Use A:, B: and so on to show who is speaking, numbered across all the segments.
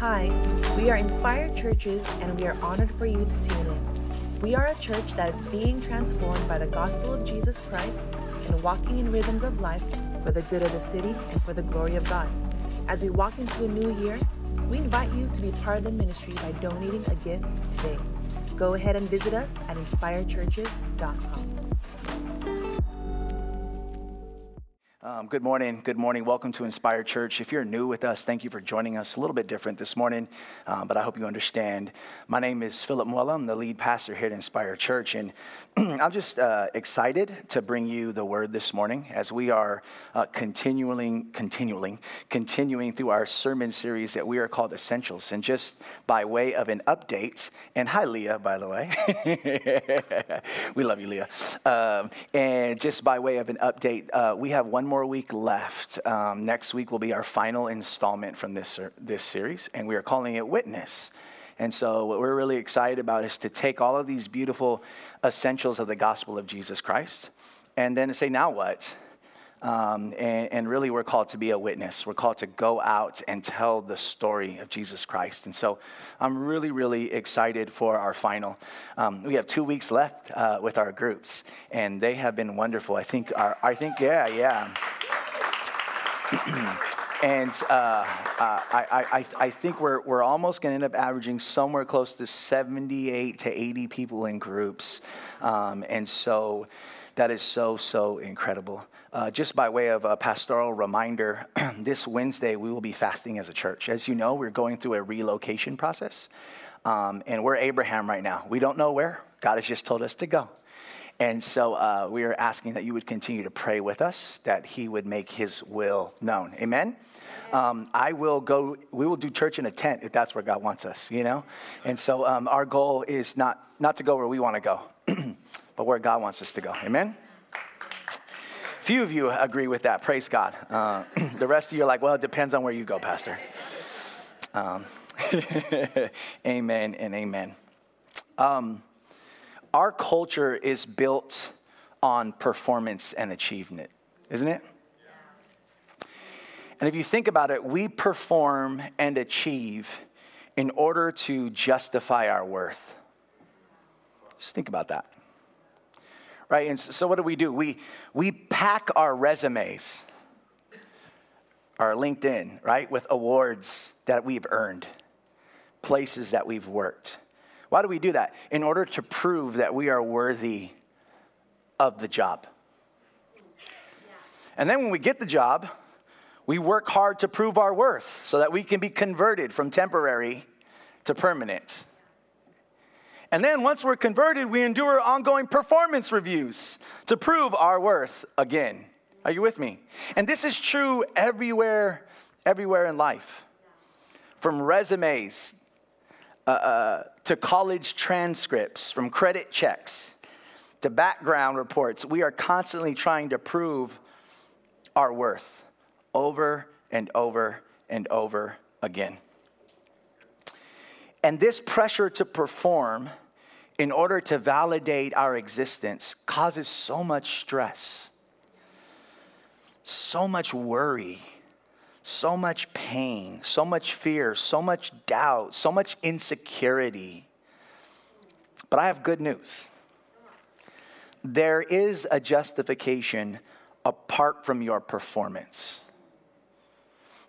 A: Hi, we are Inspired Churches and we are honored for you to tune in. We are a church that is being transformed by the gospel of Jesus Christ and walking in rhythms of life for the good of the city and for the glory of God. As we walk into a new year, we invite you to be part of the ministry by donating a gift today. Go ahead and visit us at inspiredchurches.com.
B: Um, good morning. Good morning. Welcome to Inspired Church. If you're new with us, thank you for joining us. A little bit different this morning, um, but I hope you understand. My name is Philip Muella. I'm the lead pastor here at Inspired Church, and I'm just uh, excited to bring you the word this morning as we are uh, continuing, continuing, continuing through our sermon series that we are called Essentials. And just by way of an update, and hi, Leah, by the way. we love you, Leah. Um, and just by way of an update, uh, we have one more week left. Um, next week will be our final installment from this, this series, and we are calling it Witness. And so, what we're really excited about is to take all of these beautiful essentials of the gospel of Jesus Christ and then to say, now what? Um, and, and, really, we're called to be a witness. We're called to go out and tell the story of Jesus Christ. And so, I'm really, really excited for our final. Um, we have two weeks left uh, with our groups, and they have been wonderful. I think, our, I think, yeah, yeah. and uh, uh, I, I, I, think we're, we're almost going to end up averaging somewhere close to 78 to 80 people in groups. Um, and so that is so, so incredible. Uh, just by way of a pastoral reminder, this Wednesday we will be fasting as a church. As you know, we're going through a relocation process, um, and we're Abraham right now. We don't know where. God has just told us to go. And so uh, we are asking that you would continue to pray with us, that He would make His will known. Amen? Um, I will go, we will do church in a tent if that's where God wants us, you know? And so um, our goal is not, not to go where we want to go, but where God wants us to go. Amen? Few of you agree with that. Praise God. Uh, the rest of you are like, well, it depends on where you go, Pastor. Um, amen and amen. Um, our culture is built on performance and achievement, isn't it? And if you think about it, we perform and achieve in order to justify our worth. Just think about that right? And so what do we do? We, we pack our resumes, our LinkedIn, right, with awards that we've earned, places that we've worked. Why do we do that? In order to prove that we are worthy of the job. And then when we get the job, we work hard to prove our worth so that we can be converted from temporary to permanent. And then once we're converted, we endure ongoing performance reviews to prove our worth again. Are you with me? And this is true everywhere, everywhere in life. From resumes uh, uh, to college transcripts, from credit checks to background reports, we are constantly trying to prove our worth over and over and over again. And this pressure to perform in order to validate our existence causes so much stress, so much worry, so much pain, so much fear, so much doubt, so much insecurity. But I have good news. There is a justification apart from your performance.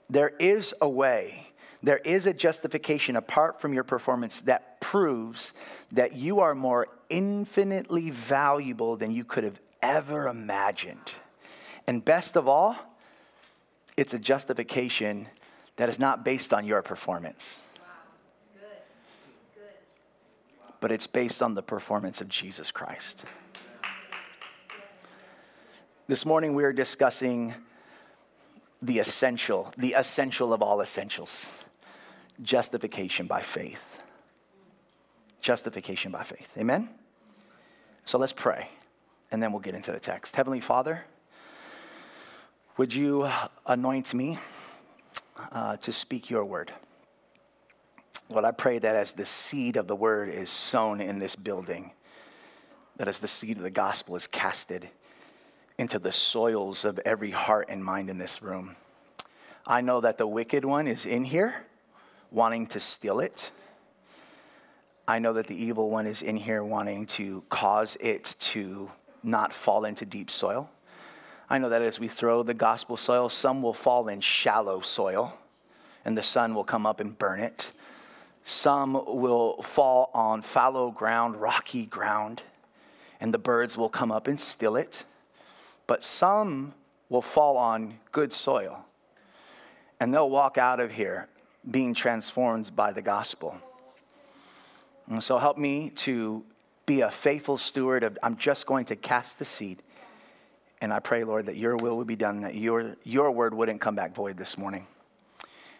B: There is a way there is a justification apart from your performance that proves that you are more infinitely valuable than you could have ever imagined. And best of all, it's a justification that is not based on your performance. Wow. Good. Good. But it's based on the performance of Jesus Christ. This morning we are discussing the essential, the essential of all essentials justification by faith. Justification by faith. Amen? So let's pray, and then we'll get into the text. Heavenly Father, would you anoint me uh, to speak your word? Lord, I pray that as the seed of the word is sown in this building, that as the seed of the gospel is casted into the soils of every heart and mind in this room, I know that the wicked one is in here wanting to steal it. I know that the evil one is in here wanting to cause it to not fall into deep soil. I know that as we throw the gospel soil, some will fall in shallow soil and the sun will come up and burn it. Some will fall on fallow ground, rocky ground, and the birds will come up and steal it. But some will fall on good soil and they'll walk out of here being transformed by the gospel. And so help me to be a faithful steward of I'm just going to cast the seed. And I pray, Lord, that your will would be done, that your, your word wouldn't come back void this morning.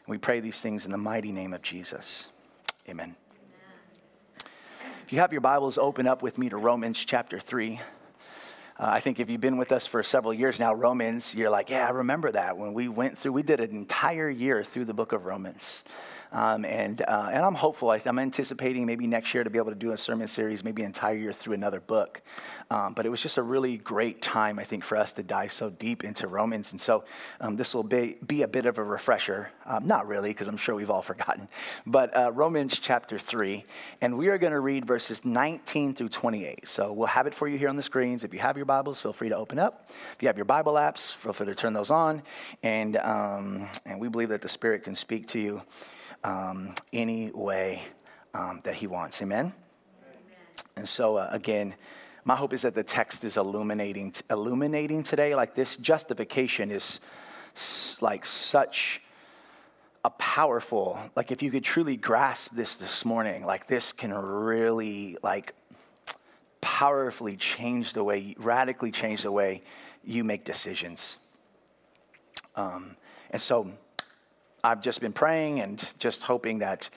B: We pray these things in the mighty name of Jesus. Amen. Amen. If you have your Bibles, open up with me to Romans chapter 3. Uh, I think if you've been with us for several years now, Romans, you're like, yeah, I remember that when we went through, we did an entire year through the book of Romans. Um, and, uh, and I'm hopeful. I'm anticipating maybe next year to be able to do a sermon series, maybe an entire year through another book. Um, but it was just a really great time, I think, for us to dive so deep into Romans. And so um, this will be, be a bit of a refresher. Um, not really, because I'm sure we've all forgotten. But uh, Romans chapter 3. And we are going to read verses 19 through 28. So we'll have it for you here on the screens. If you have your Bibles, feel free to open up. If you have your Bible apps, feel free to turn those on. And, um, and we believe that the Spirit can speak to you um, any way um, that He wants. Amen? Amen. And so, uh, again, my hope is that the text is illuminating, illuminating today. Like this justification is like such a powerful, like if you could truly grasp this this morning, like this can really like powerfully change the way, radically change the way you make decisions. Um, and so I've just been praying and just hoping that,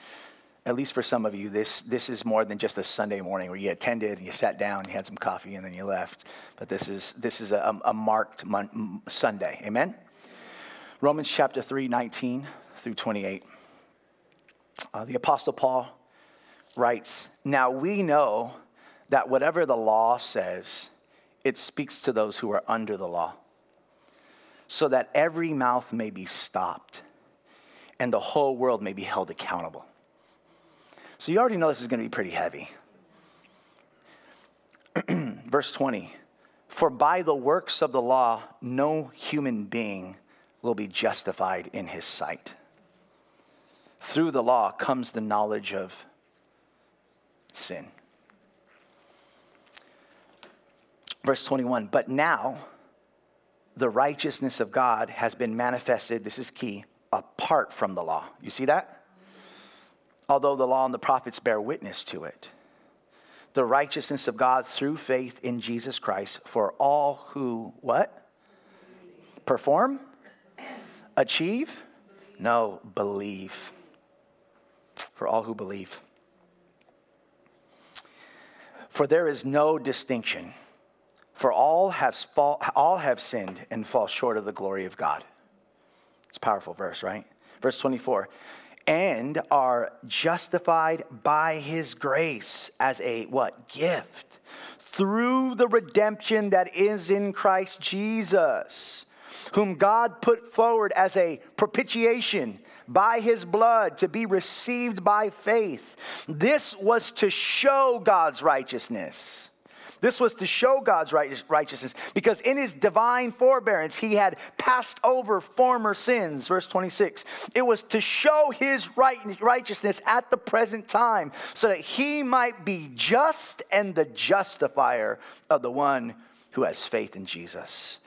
B: at least for some of you, this, this is more than just a Sunday morning where you attended and you sat down, you had some coffee, and then you left. But this is, this is a, a marked mon- Sunday. Amen? Romans chapter 3, 19 through 28. Uh, the Apostle Paul writes Now we know that whatever the law says, it speaks to those who are under the law, so that every mouth may be stopped and the whole world may be held accountable. So you already know this is going to be pretty heavy. Verse 20 For by the works of the law, no human being will be justified in his sight. Through the law comes the knowledge of sin. Verse 21 But now the righteousness of God has been manifested, this is key, apart from the law. You see that? Although the law and the prophets bear witness to it. The righteousness of God through faith in Jesus Christ for all who what? Perform? Achieve? No, believe. For all who believe. For there is no distinction. For all have, fall, all have sinned and fall short of the glory of God. It's a powerful verse, right? Verse 24. And are justified by his grace as a what? Gift. Through the redemption that is in Christ Jesus, whom God put forward as a propitiation by his blood to be received by faith. This was to show God's righteousness this was to show God's righteousness because in his divine forbearance, he had passed over former sins. Verse 26. It was to show his righteousness at the present time so that he might be just and the justifier of the one who has faith in Jesus.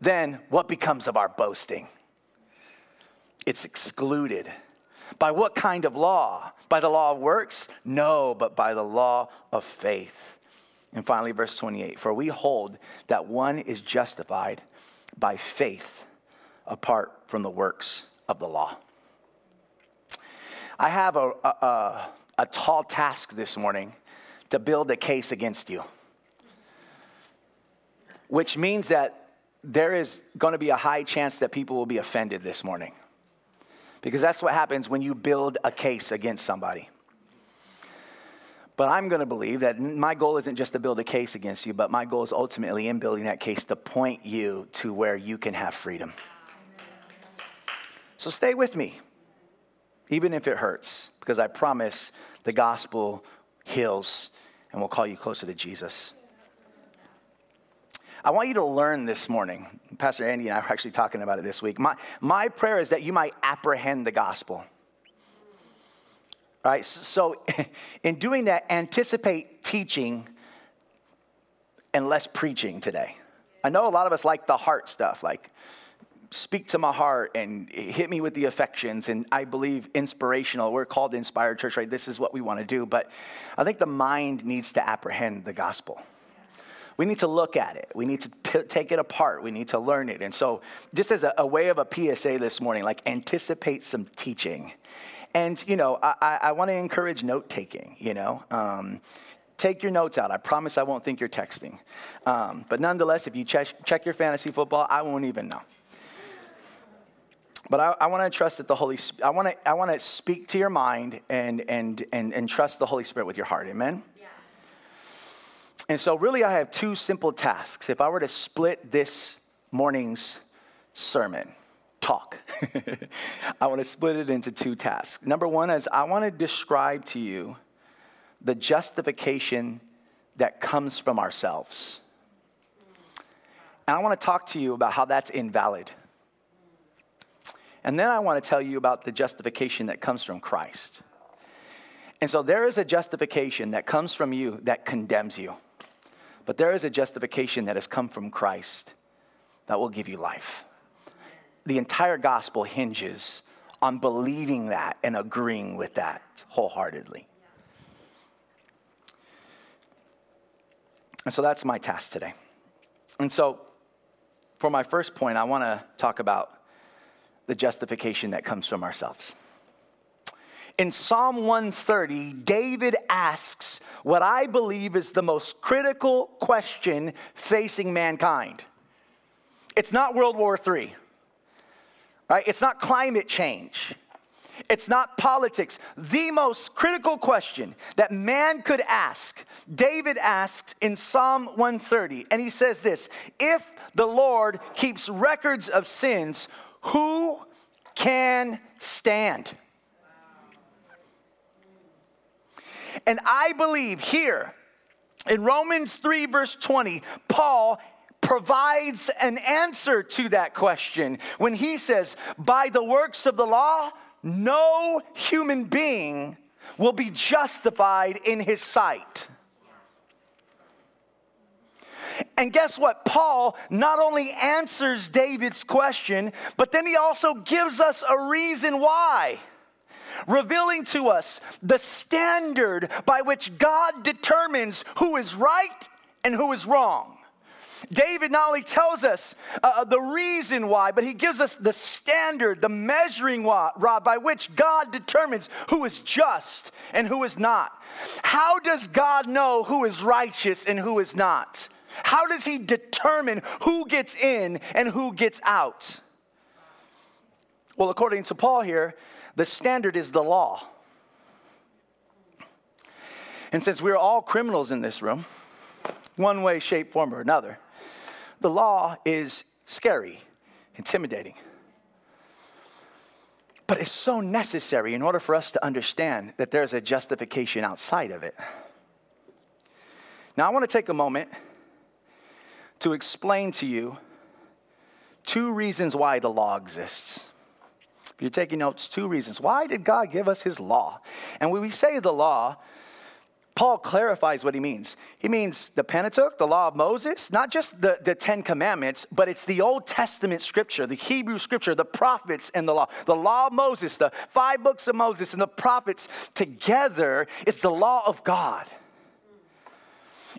B: Then what becomes of our boasting? It's excluded. By what kind of law? By the law of works? No, but by the law of faith. And finally, verse 28 For we hold that one is justified by faith apart from the works of the law. I have a, a, a, tall task this morning to build a case against you, which means that there is going to be a high chance that people will be offended this morning. Because that's what happens when you build a case against somebody. But I'm going to believe that my goal isn't just to build a case against you, but my goal is ultimately in building that case to point you to where you can have freedom. So stay with me. even if it hurts, because I promise the gospel heals and will call you closer to Jesus. I want you to learn this morning. Pastor Andy and I were actually talking about it this week. My, my prayer is that you might apprehend the gospel. Right, so in doing that, anticipate teaching and less preaching today. I know a lot of us like the heart stuff, like speak to my heart and hit me with the affections. And I believe inspirational. We're called Inspired Church, right? This is what we want to do. But I think the mind needs to apprehend the gospel we need to look at it. We need to p- take it apart. We need to learn it. And so, just as a, a, way of a PSA this morning, like anticipate some teaching. And, you know, I, I, I want to encourage note taking, you know. Um, take your notes out. I promise I won't think you're texting. Um, but nonetheless, if you check, check your fantasy football, I won't even know. But I, I want to trust that the Holy Spirit, I want to I want to speak to your mind and and and and trust the Holy Spirit with your heart. Amen. And so, really, I have two simple tasks. If I were to split this morning's sermon, talk, I want to split it into two tasks. Number one is I want to describe to you the justification that comes from ourselves. And I want to talk to you about how that's invalid. And then I want to tell you about the justification that comes from Christ. And so there is a justification that comes from you that condemns you. But there is a justification that has come from Christ that will give you life. The entire gospel hinges on believing that and agreeing with that wholeheartedly. And so that's my task today. And so, for my first point, I want to talk about the justification that comes from ourselves. In Psalm 130, David asks what I believe is the most critical question facing mankind. It's not World War III, right? It's not climate change. It's not politics. The most critical question that man could ask, David asks in Psalm 130, and he says this If the Lord keeps records of sins, who can stand? And I believe here in Romans 3, verse 20, Paul provides an answer to that question when he says, By the works of the law, no human being will be justified in his sight. And guess what? Paul not only answers David's question, but then he also gives us a reason why revealing to us the standard by which God determines who is right and who is wrong. David not only tells us uh, uh the reason why, but he gives us the standard, the measuring rod by which God determines who is just and who is not. How does God know who is righteous and who is not? How does he determine who gets in and who gets out? Well, according to Paul here, the standard is the law. And since we're all criminals in this room, one way, shape, form, or another, the law is scary, intimidating. But it's so necessary in order for us to understand that there's a justification outside of it. Now, I want to take a moment to explain to you two reasons why the law exists. If you're taking notes, two reasons. Why did God give us his law? And when we say the law, Paul clarifies what he means. He means the Pentateuch, the law of Moses, not just the, the Ten Commandments, but it's the Old Testament scripture, the Hebrew scripture, the prophets and the law. The law of Moses, the five books of Moses and the prophets together is the law of God.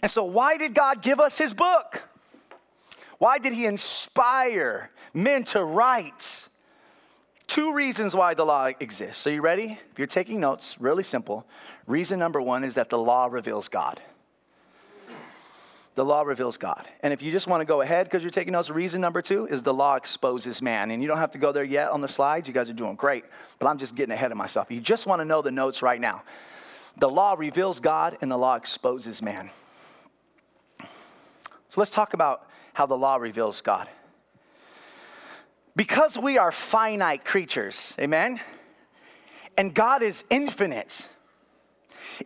B: And so, why did God give us his book? Why did he inspire men to write? Two reasons why the law exists. So, you ready? If you're taking notes, really simple. Reason number one is that the law reveals God. The law reveals God. And if you just want to go ahead because you're taking notes, reason number two is the law exposes man. And you don't have to go there yet on the slides. You guys are doing great, but I'm just getting ahead of myself. You just want to know the notes right now. The law reveals God and the law exposes man. So let's talk about how the law reveals God. Because we are finite creatures, amen? and God is infinite,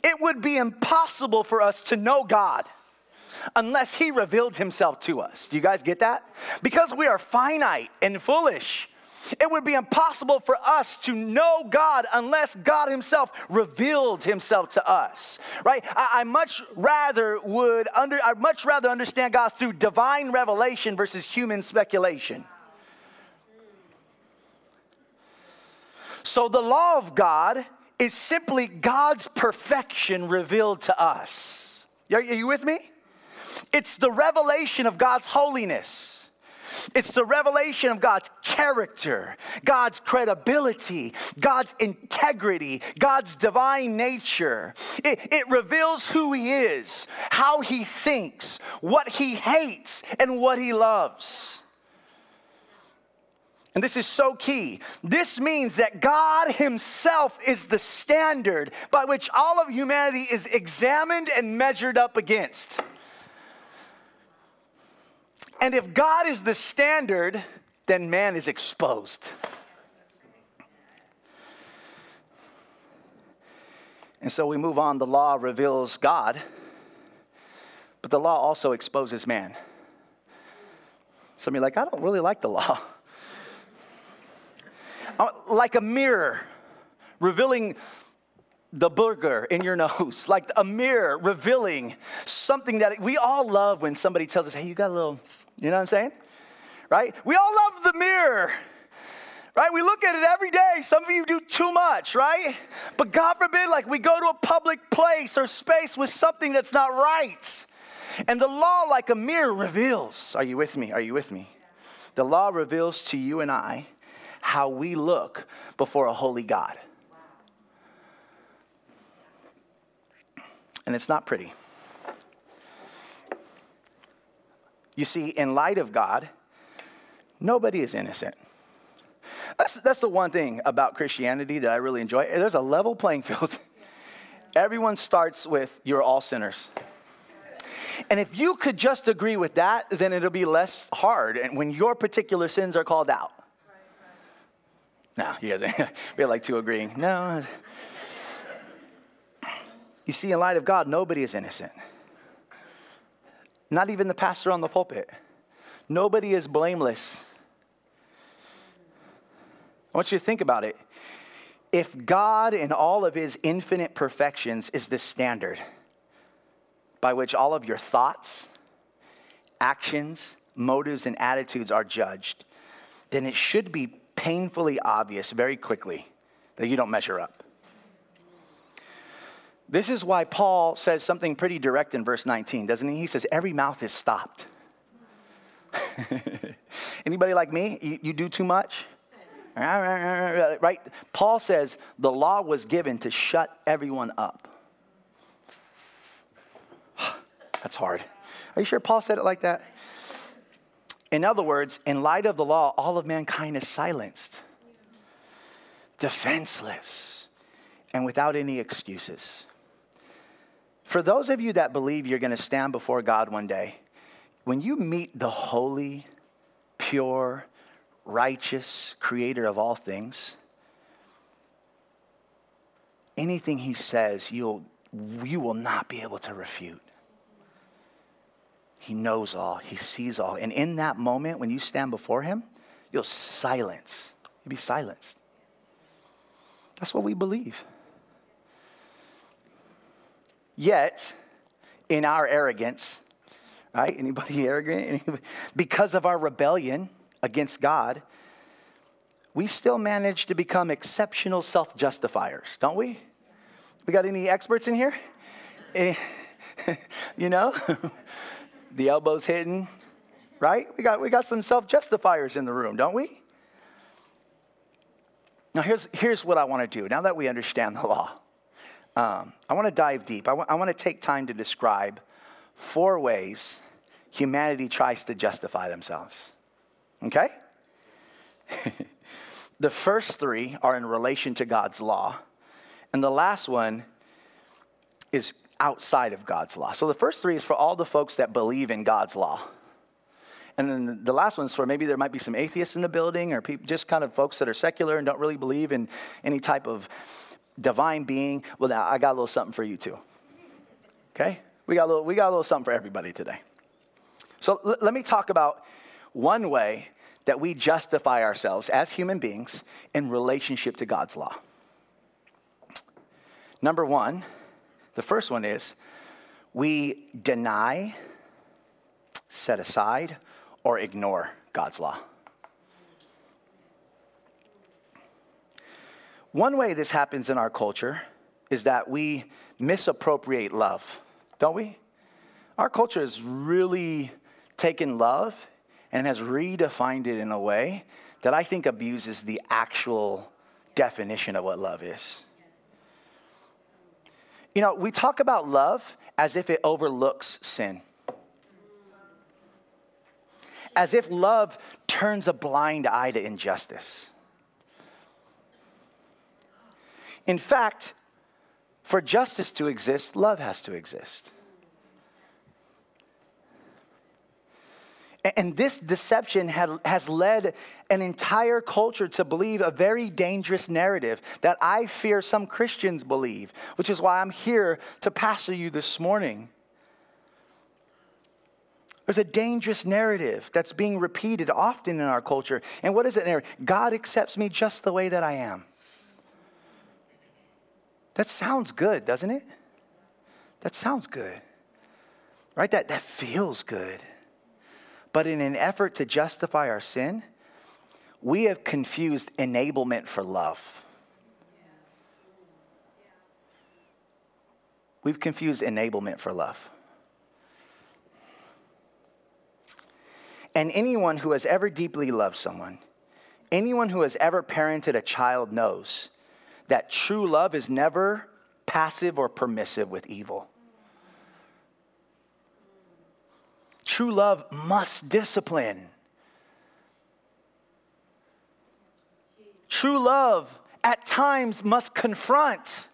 B: it would be impossible for us to know God unless He revealed Himself to us. Do you guys get that? Because we are finite and foolish. It would be impossible for us to know God unless God Himself revealed Himself to us, right? I, I much rather would under, I much rather understand God through divine revelation versus human speculation. So the law of God is simply God's perfection revealed to us. Are you with me? It's the revelation of God's holiness. It's the revelation of God's character, God's credibility, God's integrity, God's divine nature. It, it, reveals who He is, how He thinks, what He hates, and what He loves. And this is so key. This means that God Himself is the standard by which all of humanity is examined and measured up against. And if God is the standard, then man is exposed. And so we move on. The law reveals God, but the law also exposes man. Some of you like, I don't really like the law. Uh, like a mirror revealing the burger in your nose, like a mirror revealing something that we all love when somebody tells us, hey, you got a little, you know what I'm saying? Right? We all love the mirror. Right? We look at it every day. Some of you do too much, right? But God forbid, like we go to a public place or space with something that's not right. And the law, like a mirror, reveals. Are you with me? Are you with me? The law reveals to you and I how we look before a holy God. and it's not pretty. You see, in light of God, nobody is innocent. That's, that's the one thing about Christianity that I really enjoy. There's a level playing field. Everyone starts with, you're all sinners. And if you could just agree with that, then it'll be less hard. When your particular sins are called out. No, you guys, we had like two agreeing. No. You see, in light of God, nobody is innocent. Not even the pastor on the pulpit. Nobody is blameless. I want you to think about it. If God, in all of his infinite perfections, is the standard by which all of your thoughts, actions, motives, and attitudes are judged, then it should be painfully obvious very quickly that you don't measure up. This is why Paul says something pretty direct in verse 19, doesn't he? He says, Every mouth is stopped. Anybody like me? You, you do too much? Right? Paul says the law was given to shut everyone up. That's hard. Are you sure Paul said it like that? In other words, in light of the law, all of mankind is silenced, defenseless, and without any excuses. For those of you that believe you're going to stand before God one day, when you meet the holy, pure, righteous creator of all things, anything he says, you'll, you will not be able to refute. He knows all, he sees all. And in that moment, when you stand before him, you'll silence. You'll be silenced. That's what we believe. Yet, in our arrogance, right? Anybody arrogant? because of our rebellion against God, we still manage to become exceptional self justifiers, don't we? We got any experts in here? Eh, any, you know, the elbows hidden, right? We got, we got some self justifiers in the room, don't we? Now, here's, here's what I want to do now that we understand the law. Um, I want to dive deep. I, w- I want to take time to describe four ways humanity tries to justify themselves. Okay? the first three are in relation to God's law, and the last one is outside of God's law. So the first three is for all the folks that believe in God's law. And then the last one's for maybe there might be some atheists in the building or people, just kind of folks that are secular and don't really believe in any type of divine being. Well, now I got a little something for you too. Okay? We got a little, we got a little something for everybody today. So l- let me talk about one way that we justify ourselves as human beings in relationship to God's law. Number one, the first one is we deny, set aside, or ignore God's law. One way this happens in our culture is that we misappropriate love, don't we? Our culture has really taken love and has redefined it in a way that I think abuses the actual definition of what love is. You know, we talk about love as if it overlooks sin, as if love turns a blind eye to injustice. In fact, for justice to exist, love has to exist. And this deception has led an entire culture to believe a very dangerous narrative that I fear some Christians believe, which is why I'm here to pastor you this morning. There's a dangerous narrative that's being repeated often in our culture. And what is it? God accepts me just the way that I am. That sounds good, doesn't it? That sounds good. Right? That, that feels good. But in an effort to justify our sin, we have confused enablement for love. We've confused enablement for love. And anyone who has ever deeply loved someone, anyone who has ever parented a child knows that true love is never passive or permissive with evil. True love must discipline. True love at times must confront.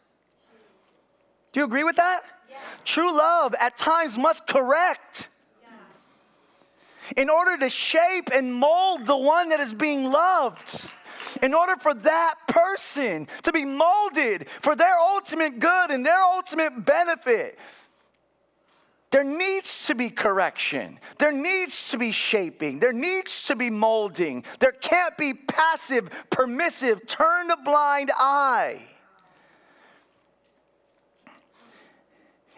B: Do you agree with that? Yeah. True love at times must correct. Yeah. In order to shape and mold the one that is being loved in order for that person to be molded for their ultimate good and their ultimate benefit, there needs to be correction. There needs to be shaping. There needs to be molding. There can't be passive, permissive, turn a blind eye.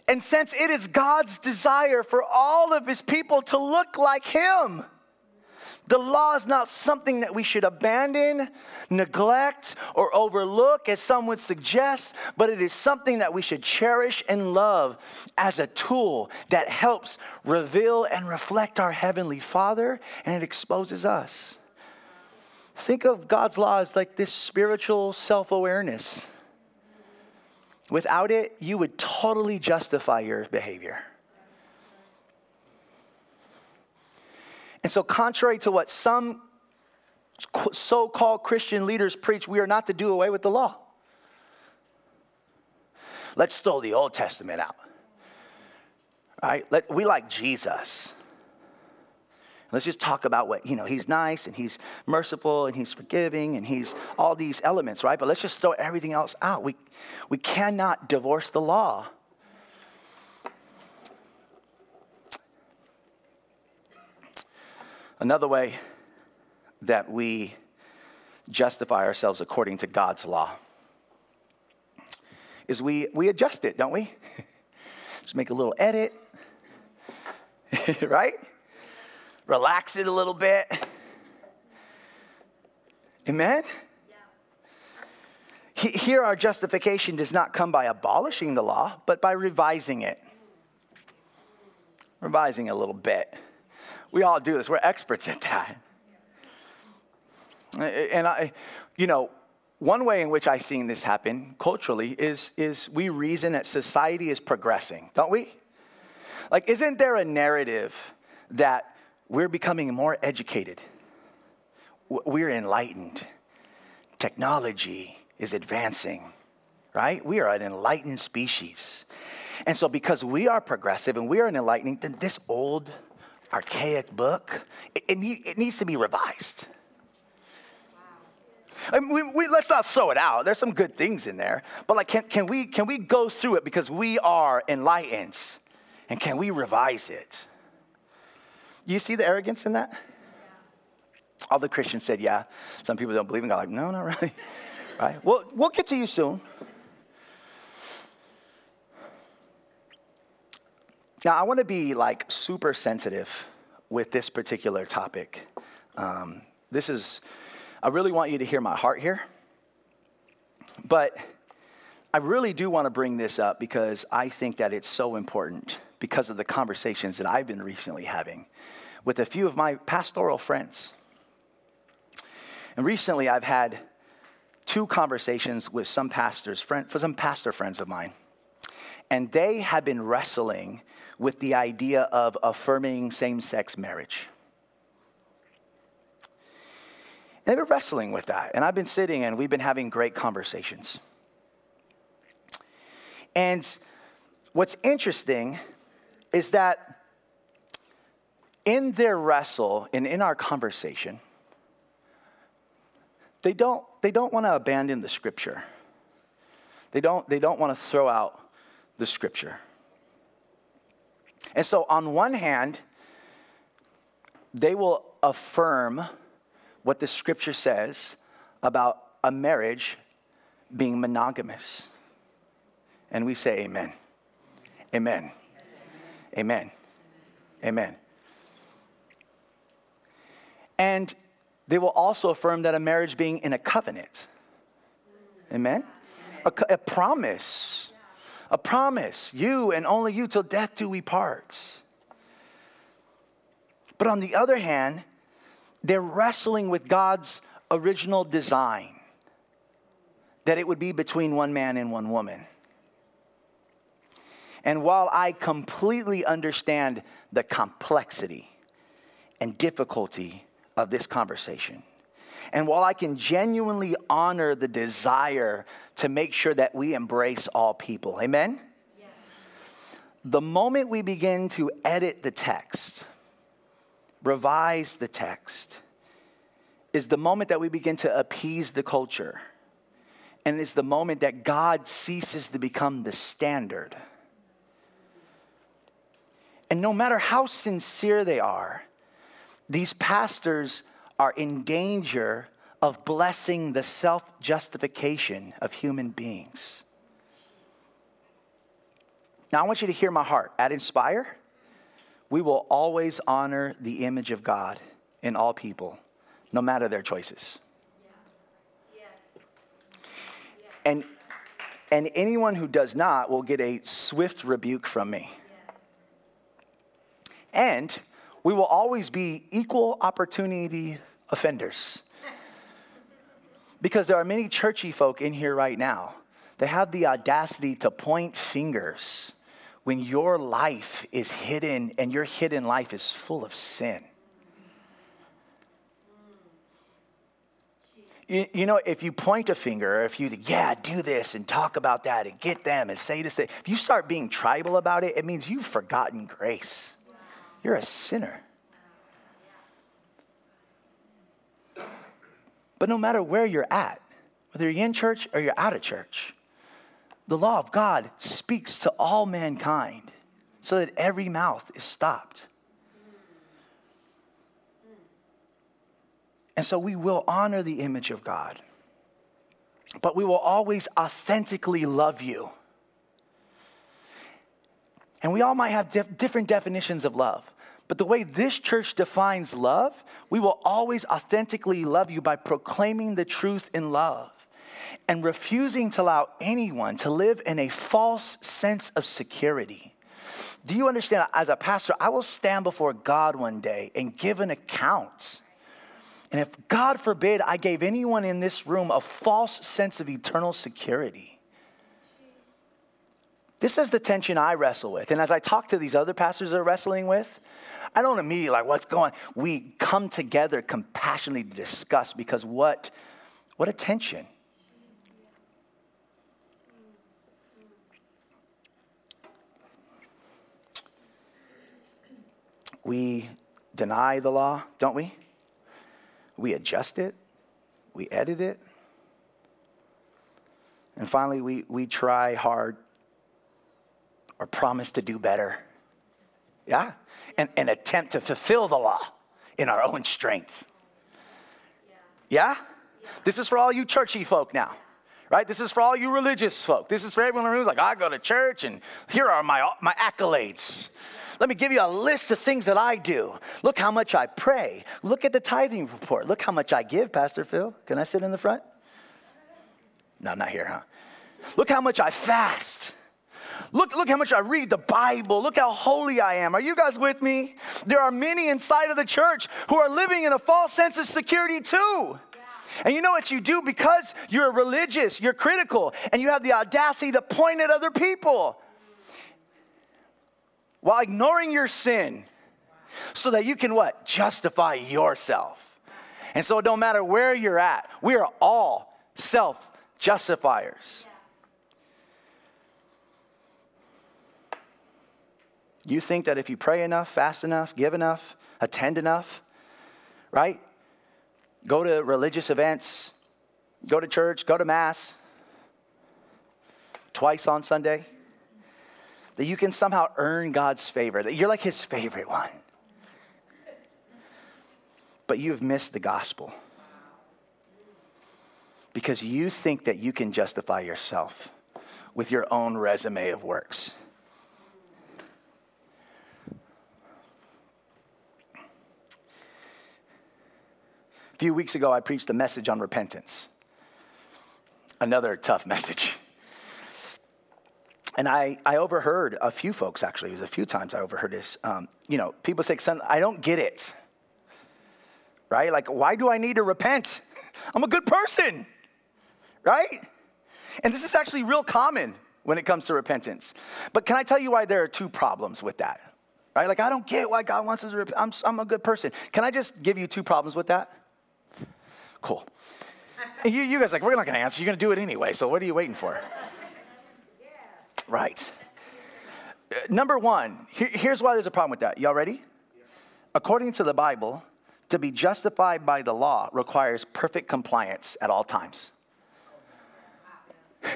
B: And since it is God's desire for all of his people to look like him, the law is not something that we should abandon, neglect, or overlook, as some would suggest, but it is something that we should cherish and love as a tool that helps reveal and reflect our Heavenly Father, and it exposes us. Think of God's law as like this spiritual self awareness. Without it, you would totally justify your behavior. And so, contrary to what some so called Christian leaders preach, we are not to do away with the law. Let's throw the Old Testament out. Right? Let, we like Jesus. Let's just talk about what, you know, he's nice and he's merciful and he's forgiving and he's all these elements, right? But let's just throw everything else out. We, we cannot divorce the law Another way that we justify ourselves according to God's law is we, we adjust it, don't we? Just make a little edit, right? Relax it a little bit. Amen? Yeah. Here, our justification does not come by abolishing the law, but by revising it. Revising a little bit. We all do this. We're experts at that. And I, you know, one way in which I've seen this happen culturally is, is we reason that society is progressing, don't we? Like, isn't there a narrative that we're becoming more educated? We're enlightened. Technology is advancing, right? We are an enlightened species. And so, because we are progressive and we are an enlightening, then this old archaic book, it, it, need, it needs to be revised. I mean, we, we, let's not throw it out. There's some good things in there. But like, can, can, we, can we go through it because we are enlightened? And can we revise it? You see the arrogance in that? All the Christians said, yeah. Some people don't believe in God. Like, no, not really. right? Well, we'll get to you soon. Now, I want to be like super sensitive with this particular topic. Um, this is, I really want you to hear my heart here. But I really do want to bring this up because I think that it's so important because of the conversations that I've been recently having with a few of my pastoral friends. And recently I've had two conversations with some pastors, friend, for some pastor friends of mine. And they have been wrestling with the idea of affirming same sex marriage. And they've been wrestling with that. And I've been sitting and we've been having great conversations. And what's interesting is that in their wrestle and in our conversation, they don't, they don't want to abandon the scripture. They don't, they don't want to throw out the scripture. And so, on one hand, they will affirm what the scripture says about a marriage being monogamous. And we say, Amen. Amen. Amen. Amen. And they will also affirm that a marriage being in a covenant. Amen? A, a, promise. A promise. You and only you till death do we part. But on the other hand, they're wrestling with God's original design that it would be between one man and one woman. And while I completely understand the complexity and difficulty of this conversation, and while I can genuinely honor the desire to make sure that we embrace all people, amen? The moment we begin to edit the text, revise the text, is the moment that we begin to appease the culture. And it's the moment that God ceases to become the standard. And no matter how sincere they are, these pastors are in danger of blessing the self justification of human beings. Now, I want you to hear my heart. At Inspire, we will always honor the image of God in all people, no matter their choices. And, and anyone who does not will get a swift rebuke from me. And we will always be equal opportunity offenders. Because there are many churchy folk in here right now that have the audacity to point fingers when your life is hidden and your hidden life is full of sin. You, you, know, if you point a finger, or if you, yeah, do this and talk about that and get them and say this, if you start being tribal about it, it means you've forgotten grace. You're a sinner. But no matter where you're at, whether you're in church or you're out of church, the law of God speaks to all mankind so that every mouth is stopped. And so we will honor the image of God, but we will always authentically love you. And we all might have dif- different definitions of love. But the way this church defines love, we will always authentically love you by proclaiming the truth in love and refusing to allow anyone to live in a false sense of security. Do you understand? As a pastor, I will stand before God one day and give an account. And if God forbid I gave anyone in this room a false sense of eternal security, this is the tension I wrestle with. And as I talk to these other pastors that are wrestling with, I don't immediately like what's going. on. We come together compassionately to discuss because what, what a tension. We deny the law, don't we? We adjust it, we edit it, And finally, we, we try hard or promise to do better. Yeah? And, and attempt to fulfill the law in our own strength. Yeah? This is for all you churchy folk now, right? This is for all you religious folk. This is for everyone who's like, I go to church and here are my, my accolades. Let me give you a list of things that I do. Look how much I pray. Look at the tithing report. Look how much I give, Pastor Phil. Can I sit in the front? No, not here, huh? Look how much I fast. Look, look how much I read the Bible. Look how holy I am. Are you guys with me? There are many inside of the church who are living in a false sense of security too. And you know what you do because you're religious, you're critical, and you have the audacity to point at other people while ignoring your sin so that you can what? Justify yourself. And so it don't matter where you're at, we are all self justifiers. You think that if you pray enough, fast enough, give enough, attend enough, right? Go to religious events, go to church, go to Mass twice on Sunday, that you can somehow earn God's favor, that you're like His favorite one. But you've missed the gospel because you think that you can justify yourself with your own resume of works. A few weeks ago, I preached a message on repentance. Another tough message. And I, I overheard a few folks, actually, it was a few times I overheard this. Um, you know, people say, son, I don't get it. Right? Like, why do I need to repent? I'm a good person right? And this is actually real common when it comes to repentance. But can I tell you why there are two problems with that? Right? Like, I don't get why God wants us to repent. I'm, I'm a good person. Can I just give you two problems with that? Cool. And you, you guys like, we're not going to answer. You're going to do it anyway. So what are you waiting for? Yeah. Right. Uh, number one, here, here's why there's a problem with that. Y'all ready? Yeah. According to the Bible, to be justified by the law requires perfect compliance at all times.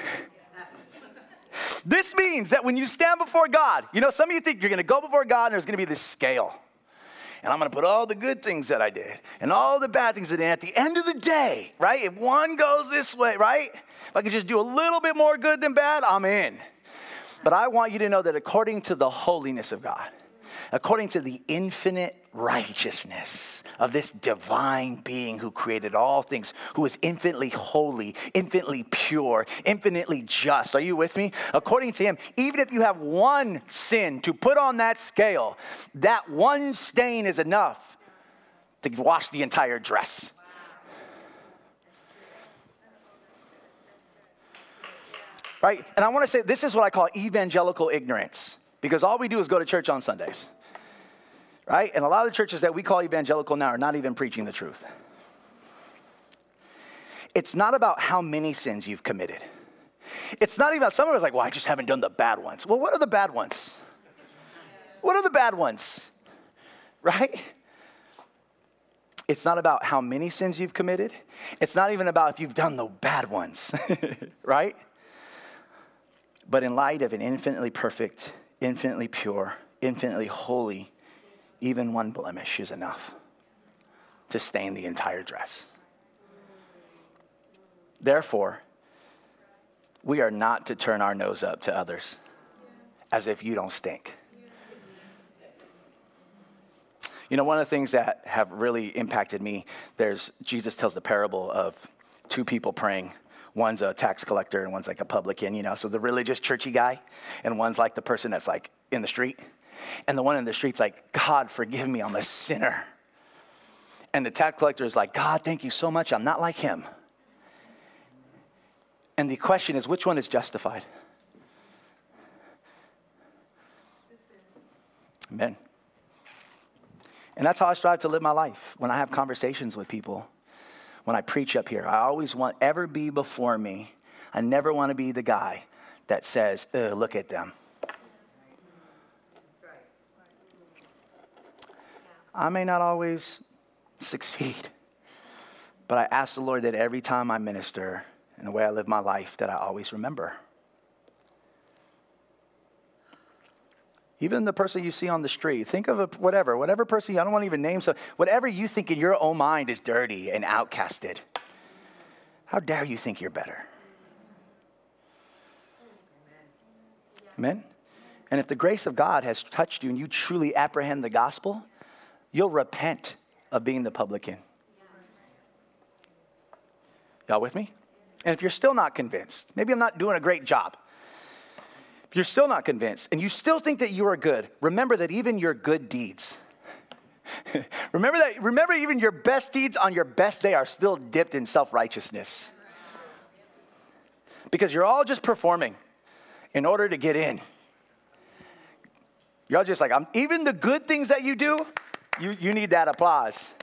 B: this means that when you stand before God, you know, some of you think you're gonna go before God and there's gonna be this scale. And I'm gonna put all the good things that I did and all the bad things that I did. At the end of the day, right, if one goes this way, right, if I can just do a little bit more good than bad, I'm in. But I want you to know that according to the holiness of God, according to the infinite righteousness of this divine being who created all things, who is infinitely holy, infinitely pure, infinitely just. Are you with me? According to him, even if you have one sin to put on that scale, that one stain is enough to wash the entire dress. Right? And I want to say this is what I call evangelical ignorance because all we do is go to church on Sundays right? And a lot of the churches that we call evangelical now are not even preaching the truth. It's not about how many sins you've committed. It's not even about, some of us like, well, I just haven't done the bad ones. Well, what are the bad ones? What are the bad ones? Right? It's not about how many sins you've committed. It's not even about if you've done the bad ones, right? But in light of an infinitely perfect, infinitely pure, infinitely holy, even one blemish is enough to stain the entire dress. Therefore, we are not to turn our nose up to others as if you don't stink. You know, one of the things that have really impacted me, there's Jesus tells the parable of two people praying. One's a tax collector and one's like a publican, you know, so the religious churchy guy, and one's like the person that's like in the street. And the one in the street's like, God, forgive me, I'm a sinner. And the tax collector is like, God, thank you so much, I'm not like him. And the question is, which one is justified? Amen. And that's how I strive to live my life. When I have conversations with people, when I preach up here, I always want ever be before me. I never want to be the guy that says, look at them. I may not always succeed, but I ask the Lord that every time I minister and the way I live my life that I always remember. Even the person you see on the street, think of a, whatever, whatever person, I don't want to even name some, whatever you think in your own mind is dirty and outcasted. How dare you think you're better? Amen? And if the grace of God has touched you and you truly apprehend the gospel, you'll repent of being the publican. Y'all with me? And if you're still not convinced, maybe I'm not doing a great job. If you're still not convinced and you still think that you are good, remember that even your good deeds, remember that remember even your best deeds on your best day are still dipped in self-righteousness. Because you're all just performing in order to get in. You're all just like, I'm, even the good things that you do, you, you need that applause.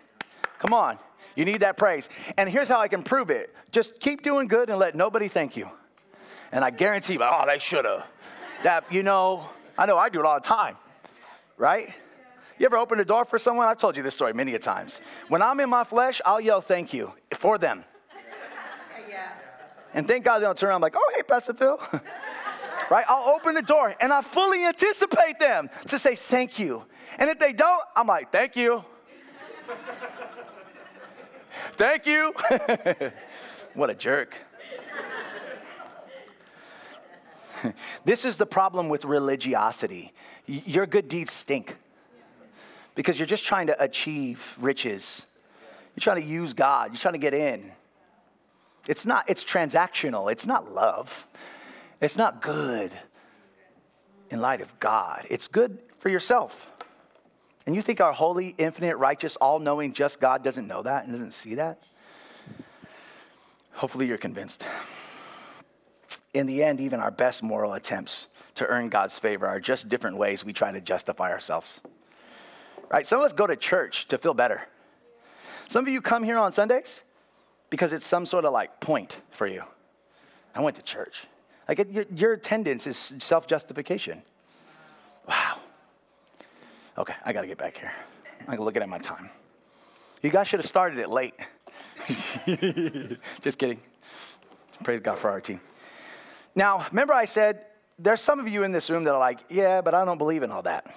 B: Come on. You need that praise. And here's how I can prove it just keep doing good and let nobody thank you. And I guarantee you, oh, they should have that, you know, I know I do it all the time, right? You ever open the door for someone? I've told you this story many a times. When I'm in my flesh, I'll yell thank you for them. Yeah. And thank God they don't turn around like, oh, hey, Pastor Phil. right? I'll open the door and I fully anticipate them to say thank you. And if they don't, I'm like, thank you. thank you. what a jerk. this is the problem with religiosity. Your good deeds stink because you're just trying to achieve riches. You're trying to use God, you're trying to get in. It's not, it's transactional, it's not love, it's not good in light of God. It's good for yourself. And you think our holy, infinite, righteous, all knowing, just God doesn't know that and doesn't see that? Hopefully, you're convinced in the end, even our best moral attempts to earn God's favor are just different ways we try to justify ourselves. Right? Some of us go to church to feel better. Some of you come here on Sundays because it's some sort of like point for you. I went to church. Like your attendance is self justification. Wow. Okay, I got to get back here. I'm looking at my time. You guys should have started it late. Just kidding. Praise God for our team. Now, remember I said there's some of you in this room that are like, yeah, but I don't believe in all that.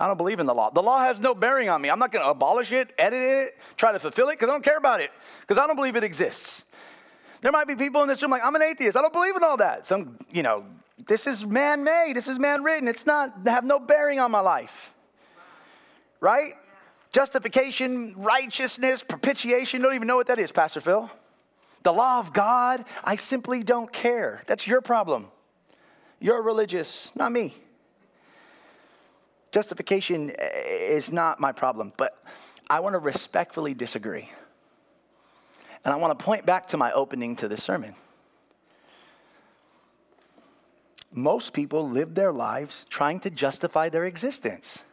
B: I don't believe in the law. The law has no bearing on me. I'm not going to abolish it, edit it, try to fulfill it because I don't care about it because I don't believe it exists. There might be people in this room like, I'm an atheist. I don't believe in all that. Some, you know, this is man made, this is man written. It's not, have no bearing on my life. Right? Justification, righteousness, propitiation. Don't even know what that is, Pastor Phil. The law of God, I simply don't care. That's your problem. You're religious, not me. Justification eh, is not my problem, but I want to respectfully disagree. And I want to point back to my opening to the sermon. Most people live their lives trying to justify their existence.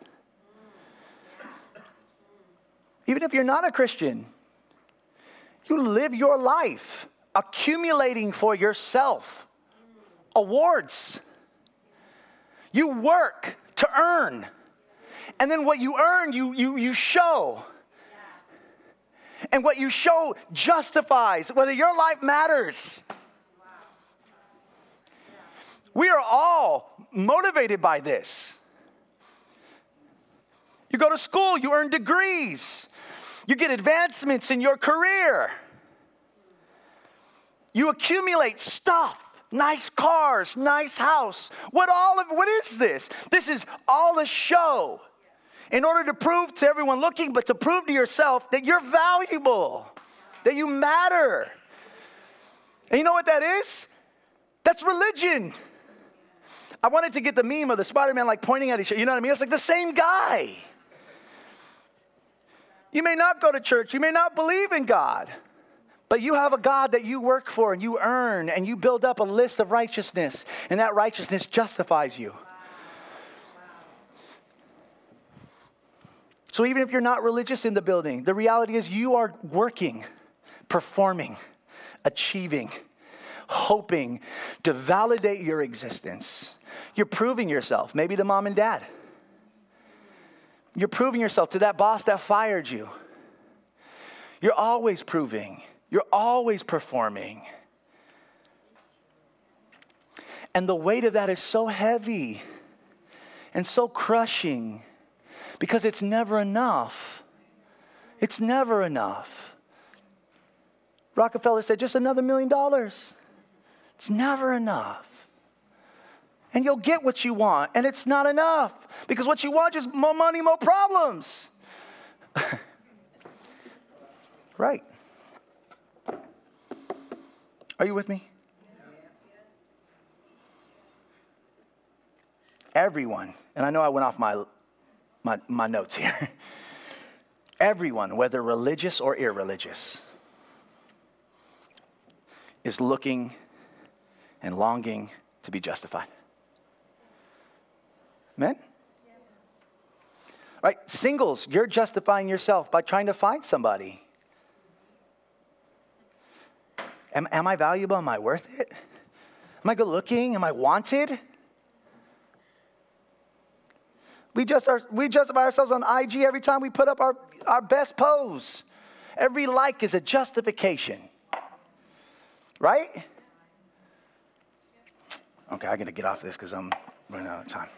B: Even if you're not a Christian, you live your life accumulating for yourself awards. You work to earn. And then what you earn, you, you, you show. And what you show justifies whether your life matters. We are all motivated by this. You go to school, you earn degrees. You get advancements in your career. You accumulate stuff nice cars, nice house. What all of what is this? This is all a show. In order to prove to everyone looking, but to prove to yourself that you're valuable, that you matter. And you know what that is? That's religion. I wanted to get the meme of the Spider Man like pointing at each other. You know what I mean? It's like the same guy. You may not go to church, you may not believe in God, but you have a God that you work for and you earn and you build up a list of righteousness, and that righteousness justifies you. So even if you're not religious in the building, the reality is you are working, performing, achieving, hoping to validate your existence. You're proving yourself, maybe to mom and dad. You're proving yourself to that boss that fired you. You're always proving, you're always performing. And the weight of that is so heavy and so crushing because it's never enough. It's never enough. Rockefeller said, just another million dollars. It's never enough. And you'll get what you want, and it's not enough because what you want is more money, more problems. right. Are you with me? Everyone, and I know I went off my, my, my notes here. Everyone, whether religious or irreligious, is looking and longing to be justified. Amen? Right? Singles, you're justifying yourself by trying to find somebody. Am, am I valuable? Am I worth it? Am I good looking? Am I wanted? We, just are, we justify ourselves on IG every time we put up our, our best pose. Every like is a justification. Right? Okay, I gotta get off this because I'm running out of time.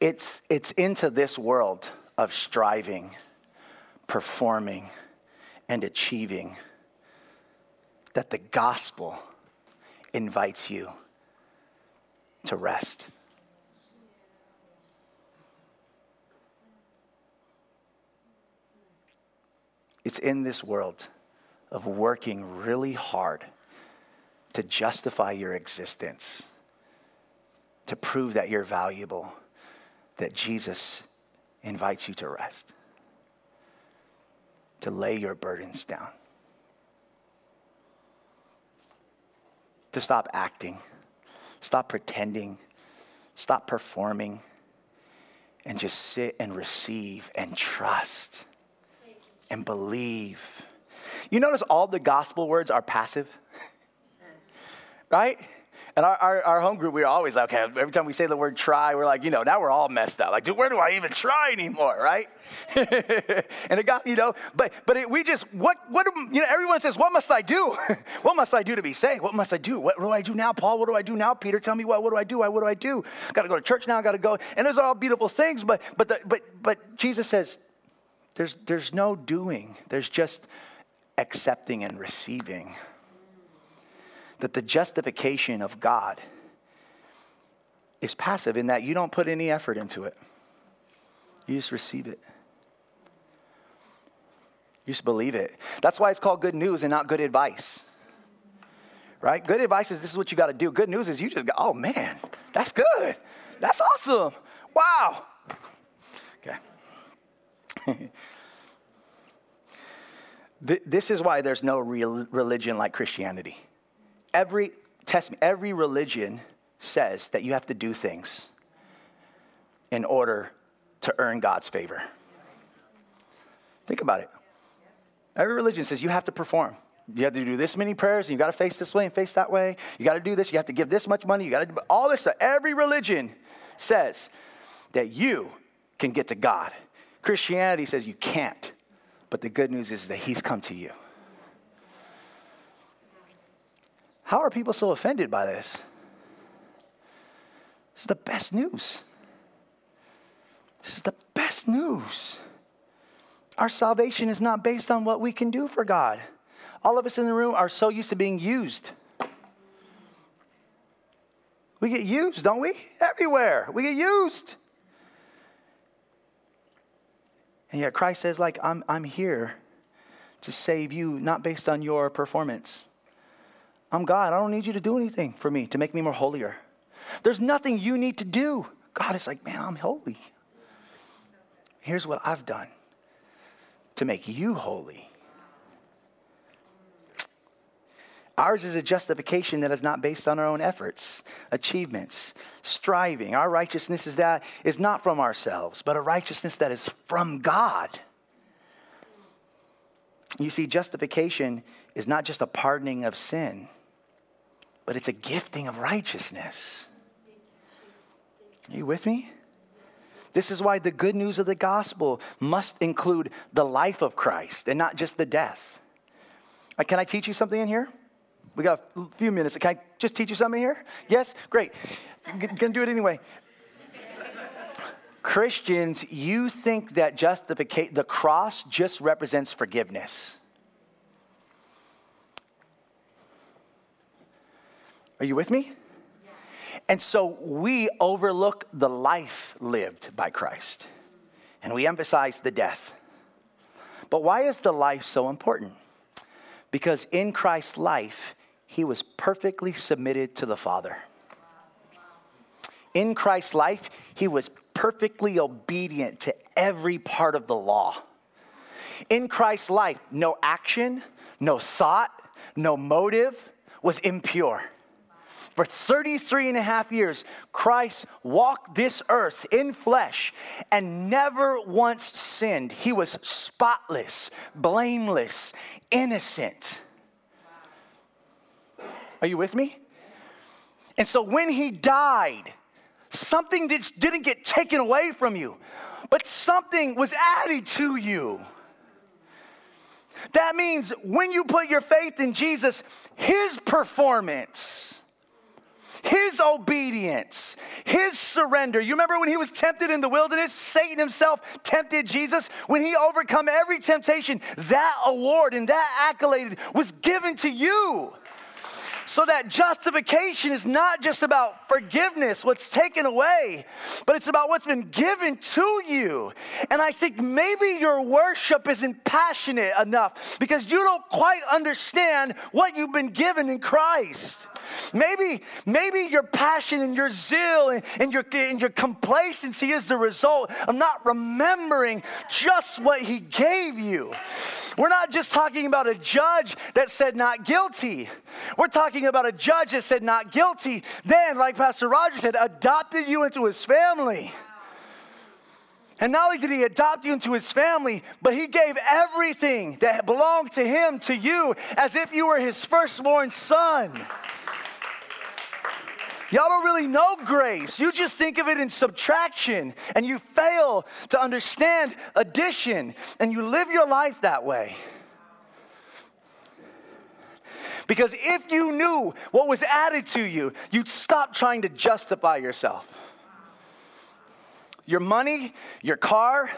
B: It's, it's into this world of striving, performing, and achieving that the gospel invites you to rest. It's in this world of working really hard to justify your existence, to prove that you're valuable, that Jesus invites you to rest, to lay your burdens down. To stop acting, stop pretending, stop performing, and just sit and receive and trust and believe. You notice all the gospel words are passive, right? And our, our, our, home group, we are always like, okay, every time we say the word try, we're like, you know, now we're all messed up. Like, dude, where do I even try anymore, right? and it got, you know, but but it, we just, what, what, you know, everyone says, what must I do? what must I do to be saved? What must I do? What, what, do I do now, Paul? What do I do now, Peter? Tell me what, what do I do? What do I do? Got to go to church now, got to go. And those are all beautiful things, but, but, the, but, but Jesus says, there's, there's no doing, there's just accepting and receiving that the justification of God is passive in that you don't put any effort into it. You just receive it. You just believe it. That's why it's called good news and not good advice. Right? Good advice is this is what you got to do. Good news is you just go, oh man, that's good. That's awesome. Wow. Okay. this is why there's no real religion like Christianity every testament, every religion says that you have to do things in order to earn God's favor. Think about it. Every religion says you have to perform. You have to do this many prayers, and you got to face this way and face that way. You got to do this. You have to give this much money. You got to do all this stuff. Every religion says that you can get to God. Christianity says you can't. But the good news is that He's come to you. How are people so offended by this? This is the best news. This is the best news. Our salvation is not based on what we can do for God. All of us in the room are so used to being used. We get used, don't we? Everywhere. We get used. And yet Christ says, like, I'm, I'm here to save you, not based on your performance. I'm God. I don't need you to do anything for me to make me more holier. There's nothing you need to do. God is like, man, I'm holy. Here's what I've done to make you holy. Ours is a justification that is not based on our own efforts, achievements, striving. Our righteousness is that is not from ourselves, but a righteousness that is from God. You see, justification is not just a pardoning of sin but it's a gifting of righteousness. Are you with me? This is why the good news of the gospel must include the life of Christ and not just the death. Uh, can I teach you something in here? We got a few minutes. Can I just teach you something here? Yes? Great. I'm gonna do it anyway. Christians, you think that justification, the cross just represents forgiveness. Are you with me? And so we overlook the life lived by Christ and we emphasize the death. But why is the life so important? Because in Christ's life, he was perfectly submitted to the Father. In Christ's life, he was perfectly obedient to every part of the law. In Christ's life, no action, no thought, no motive was impure. For 33 and a half years, Christ walked this earth in flesh and never once sinned. He was spotless, blameless, innocent. Are you with me? And so when he died, something that didn't get taken away from you, but something was added to you. That means when you put your faith in Jesus, his performance his obedience, his surrender. You remember when he was tempted in the wilderness? Satan himself tempted Jesus. When he overcome every temptation, that award and that accolade was given to you. So that justification is not just about forgiveness, what's taken away, but it's about what's been given to you. And I think maybe your worship isn't passionate enough because you don't quite understand what you've been given in Christ. Maybe, maybe your passion and your zeal and, and, your, and your complacency is the result of not remembering just what he gave you. We're not just talking about a judge that said not guilty. We're talking about a judge that said not guilty, then, like Pastor Roger said, adopted you into his family. And not only did he adopt you into his family, but he gave everything that belonged to him to you as if you were his firstborn son. Y'all don't really know grace. You just think of it in subtraction and you fail to understand addition and you live your life that way. Because if you knew what was added to you, you'd stop trying to justify yourself. Your money, your car,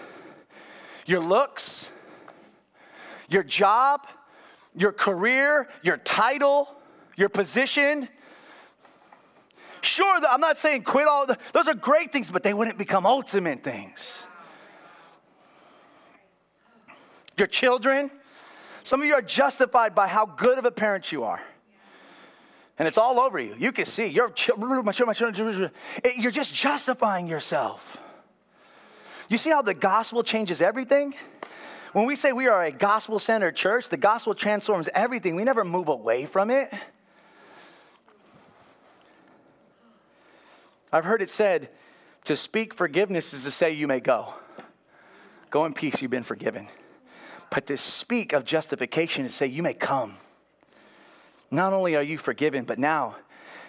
B: your looks, your job, your career, your title, your position, Sure, I'm not saying quit all, the, those are great things, but they wouldn't become ultimate things. Your children, some of you are justified by how good of a parent you are. And it's all over you. You can see, you're, you're just justifying yourself. You see how the gospel changes everything? When we say we are a gospel centered church, the gospel transforms everything. We never move away from it. I've heard it said to speak forgiveness is to say, You may go. Go in peace, you've been forgiven. But to speak of justification is to say, You may come. Not only are you forgiven, but now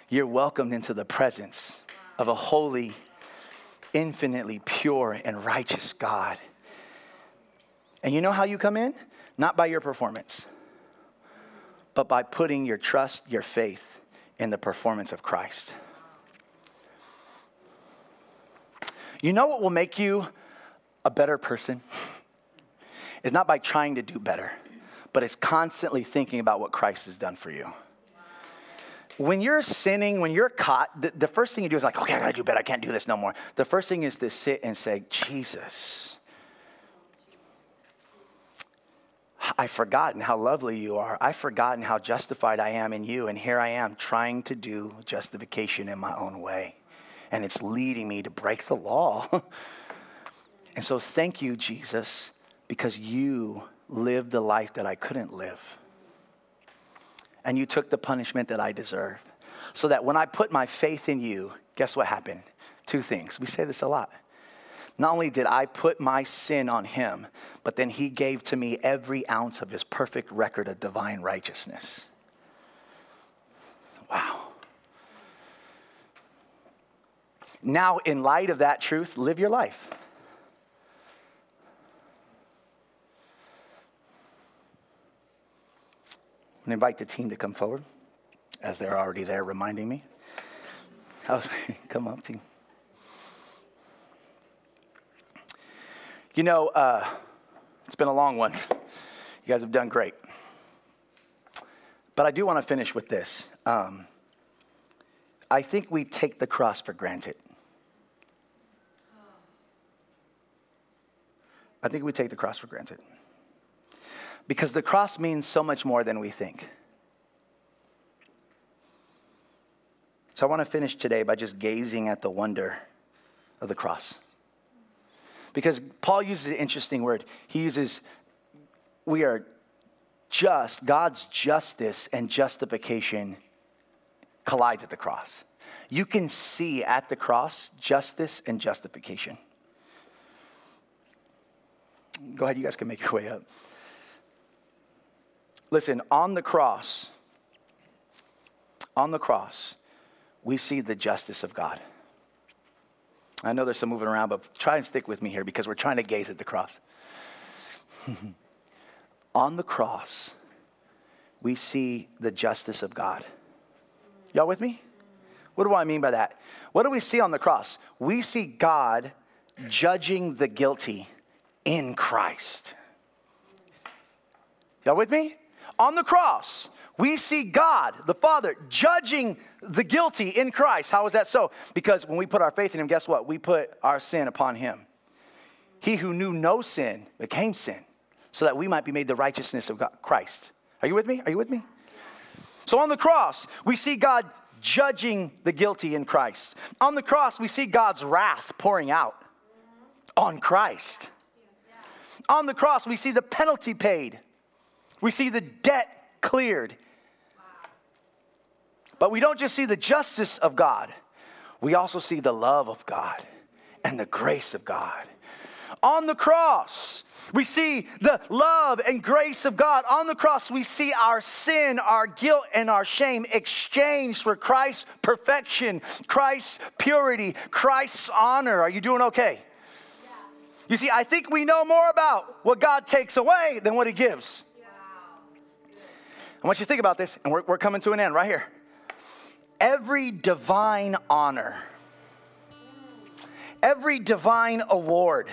B: you're welcomed into the presence of a holy, infinitely pure, and righteous God. And you know how you come in? Not by your performance, but by putting your trust, your faith in the performance of Christ. You know what will make you a better person? Is not by trying to do better, but it's constantly thinking about what Christ has done for you. When you're sinning, when you're caught, the, the first thing you do is like, okay, I gotta do better. I can't do this no more. The first thing is to sit and say, Jesus, I've forgotten how lovely you are. I've forgotten how justified I am in you. And here I am trying to do justification in my own way and it's leading me to break the law. and so, thank you, Jesus, because you lived the life that I couldn't live. And you took the punishment that I deserve. So that when I put my faith in you, guess what happened? Two things. We say this a lot. Not only did I put my sin on him, but then he gave to me every ounce of his perfect record of divine righteousness. Wow. Now, in light of that truth, live your life. I'm going to invite the team to come forward as they're already there reminding me. Was, come up, team. You know, uh, it's been a long one. You guys have done great. But I do want to finish with this. Um, I think we take the cross for granted. I think we take the cross for granted. Because the cross means so much more than we think. So I want to finish today by just gazing at the wonder of the cross. Because Paul uses an interesting word. He uses, we are just, God's justice and justification collides at the cross. You can see at the cross justice and justification. Go ahead, you guys can make your way up. Listen, on the cross, on the cross, we see the justice of God. I know there's some moving around, but try and stick with me here because we're trying to gaze at the cross. on the cross, we see the justice of God. Y'all with me? What do I mean by that? What do we see on the cross? We see God judging the guilty in Christ. Y'all with me? On the cross, we see God, the Father, judging the guilty in Christ. How is that so? Because when we put our faith in Him, guess what? We put our sin upon Him. He who knew no sin became sin so that we might be made the righteousness of God, Christ. Are you with me? Are you with me? So on the cross, we see God judging the guilty in Christ. On the cross, we see God's wrath pouring out on Christ. On the cross, we see the penalty paid we see the debt cleared. But we don't just see the justice of God, we also see the love of God and the grace of God. On the cross, we see the love and grace of God. On the cross, we see our sin, our guilt, and our shame exchanged for Christ's perfection, Christ's purity, Christ's honor. Are you doing okay? You see, I think we know more about what God takes away than what He gives. I want you to think about this, and we're, we're coming to an end right here. Every divine honor, every divine award,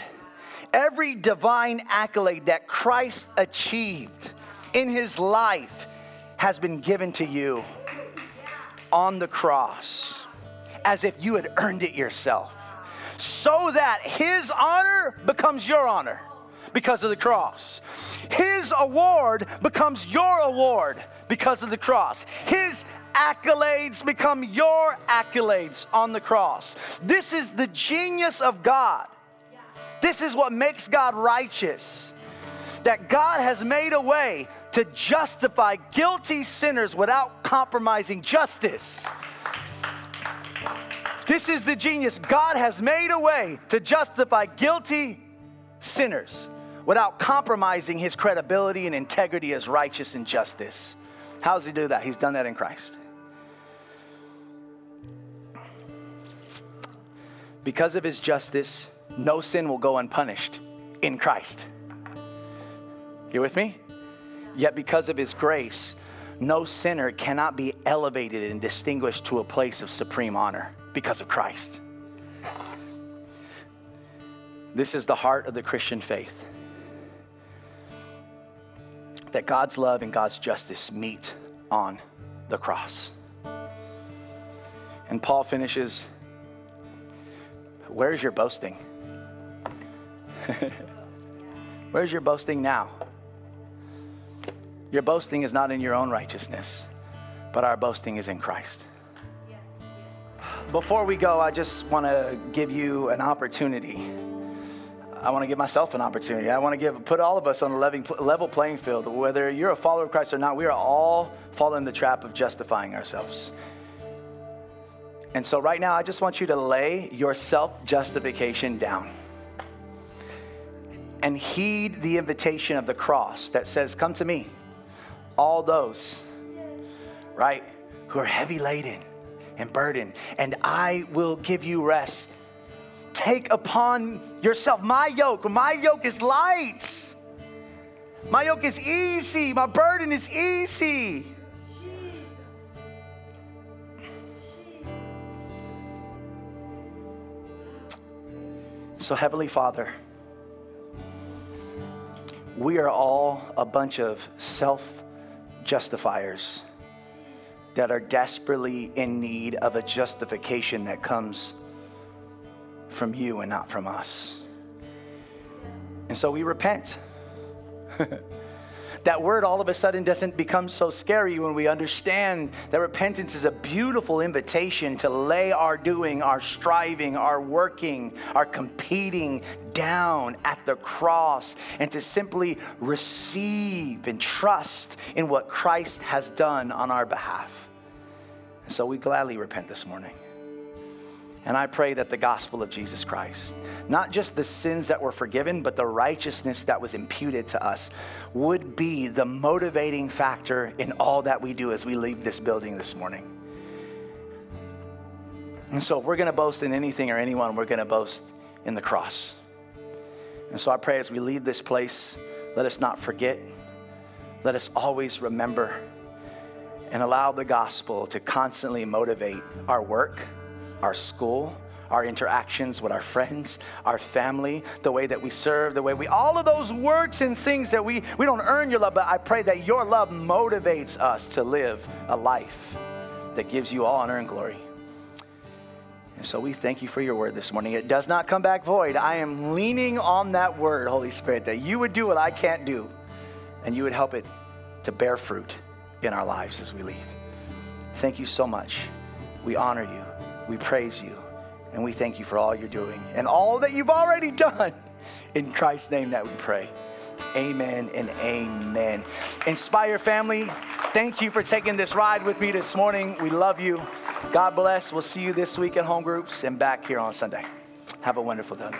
B: every divine accolade that Christ achieved in his life has been given to you on the cross as if you had earned it yourself, so that his honor becomes your honor because of the cross. His award becomes your award because of the cross. His accolades become your accolades on the cross. This is the genius of God. This is what makes God righteous. That God has made a way to justify guilty sinners without compromising justice. This is the genius. God has made a way to justify guilty sinners without compromising his credibility and integrity as righteous and justice. How does he do that? He's done that in Christ. Because of his justice, no sin will go unpunished in Christ. You with me? Yet because of his grace, no sinner cannot be elevated and distinguished to a place of supreme honor because of Christ. This is the heart of the Christian faith that God's love and God's justice meet on the cross. And Paul finishes Where's your boasting? Where's your boasting now? Your boasting is not in your own righteousness, but our boasting is in Christ. Before we go, I just want to give you an opportunity I want to give myself an opportunity. I want to give put all of us on a level playing field. Whether you're a follower of Christ or not, we are all falling the trap of justifying ourselves. And so, right now, I just want you to lay your self justification down and heed the invitation of the cross that says, Come to me, all those, right, who are heavy laden and burden, and I will give you rest. Take upon yourself my yoke. My yoke is light. My yoke is easy. My burden is easy. So, Heavenly Father, we are all a bunch of self justifiers that are desperately in need of a justification that comes from you and not from us. And so we repent. that word all of a sudden doesn't become so scary when we understand that repentance is a beautiful invitation to lay our doing, our striving, our working, our competing down at the cross and to simply receive and trust in what Christ has done on our behalf. And so we gladly repent this morning. And I pray that the gospel of Jesus Christ, not just the sins that were forgiven, but the righteousness that was imputed to us, would be the motivating factor in all that we do as we leave this building this morning. And so, if we're going to boast in anything or anyone, we're going to boast in the cross. And so, I pray as we leave this place, let us not forget, let us always remember, and allow the gospel to constantly motivate our work our school, our interactions with our friends, our family, the way that we serve, the way we, all of those works and things that we, we don't earn your love, but I pray that your love motivates us to live a life that gives you all honor and glory. And so we thank you for your word this morning. It does not come back void. I am leaning on that word, Holy Spirit, that you would do what I can't do, and you would help it to bear fruit in our lives as we leave. Thank you so much. We honor you. We praise you and we thank you for all you're doing and all that you've already done. In Christ's name that we pray. Amen and amen. Inspire family, thank you for taking this ride with me this morning. We love you. God bless. We'll see you this week at home groups and back here on Sunday. Have a wonderful day.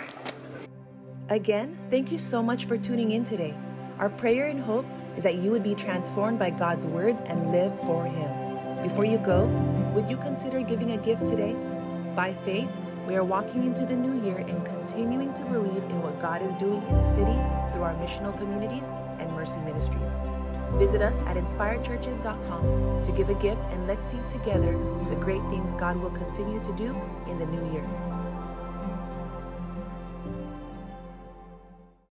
A: Again, thank you so much for tuning in today. Our prayer and hope is that you would be transformed by God's word and live for Him. Before you go, would you consider giving a gift today? By faith, we are walking into the new year and continuing to believe in what God is doing in the city through our missional communities and mercy ministries. Visit us at inspiredchurches.com to give a gift and let's see together the great things God will continue to do in the new year.